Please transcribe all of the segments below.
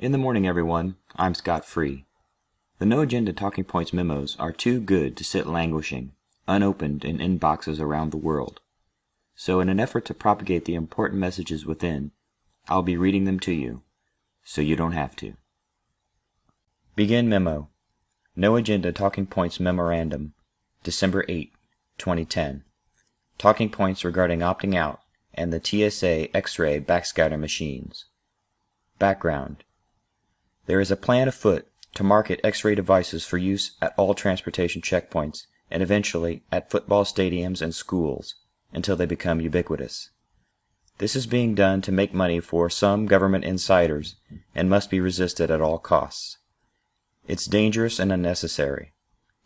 In the morning, everyone. I'm Scott Free. The No Agenda Talking Points memos are too good to sit languishing, unopened in inboxes around the world. So, in an effort to propagate the important messages within, I'll be reading them to you, so you don't have to. Begin Memo No Agenda Talking Points Memorandum, December 8, 2010. Talking points regarding opting out and the TSA X-ray backscatter machines. Background There is a plan afoot to market X-ray devices for use at all transportation checkpoints and eventually at football stadiums and schools until they become ubiquitous. This is being done to make money for some government insiders and must be resisted at all costs. It's dangerous and unnecessary.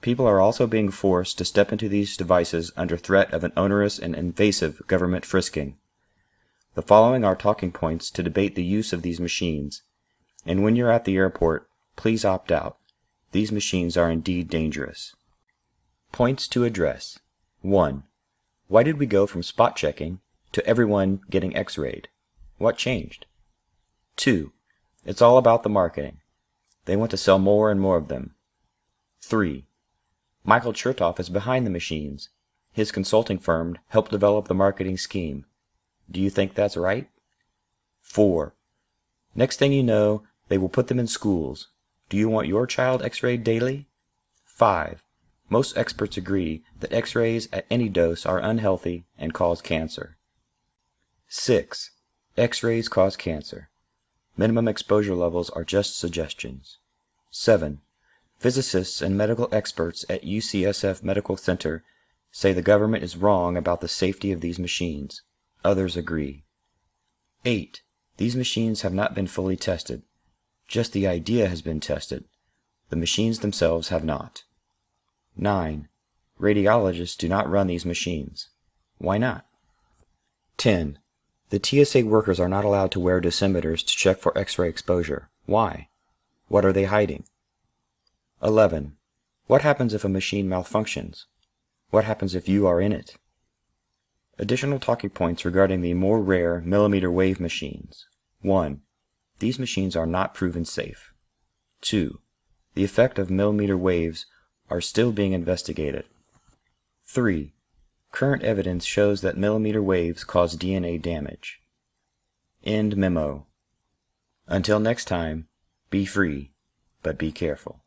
People are also being forced to step into these devices under threat of an onerous and invasive government frisking. The following are talking points to debate the use of these machines. And when you're at the airport, please opt out. These machines are indeed dangerous. Points to address 1. Why did we go from spot checking to everyone getting x rayed? What changed? 2. It's all about the marketing. They want to sell more and more of them. 3. Michael Chertoff is behind the machines. His consulting firm helped develop the marketing scheme. Do you think that's right? 4. Next thing you know, they will put them in schools. Do you want your child x-rayed daily? 5. Most experts agree that x-rays at any dose are unhealthy and cause cancer. 6. X-rays cause cancer. Minimum exposure levels are just suggestions. 7. Physicists and medical experts at UCSF Medical Center say the government is wrong about the safety of these machines. Others agree. 8. These machines have not been fully tested. Just the idea has been tested. The machines themselves have not. 9. Radiologists do not run these machines. Why not? 10. The TSA workers are not allowed to wear dosimeters to check for X-ray exposure. Why? What are they hiding? 11. What happens if a machine malfunctions? What happens if you are in it? Additional talking points regarding the more rare millimeter wave machines. 1. These machines are not proven safe. 2. The effect of millimeter waves are still being investigated. 3. Current evidence shows that millimeter waves cause DNA damage. End memo. Until next time, be free, but be careful.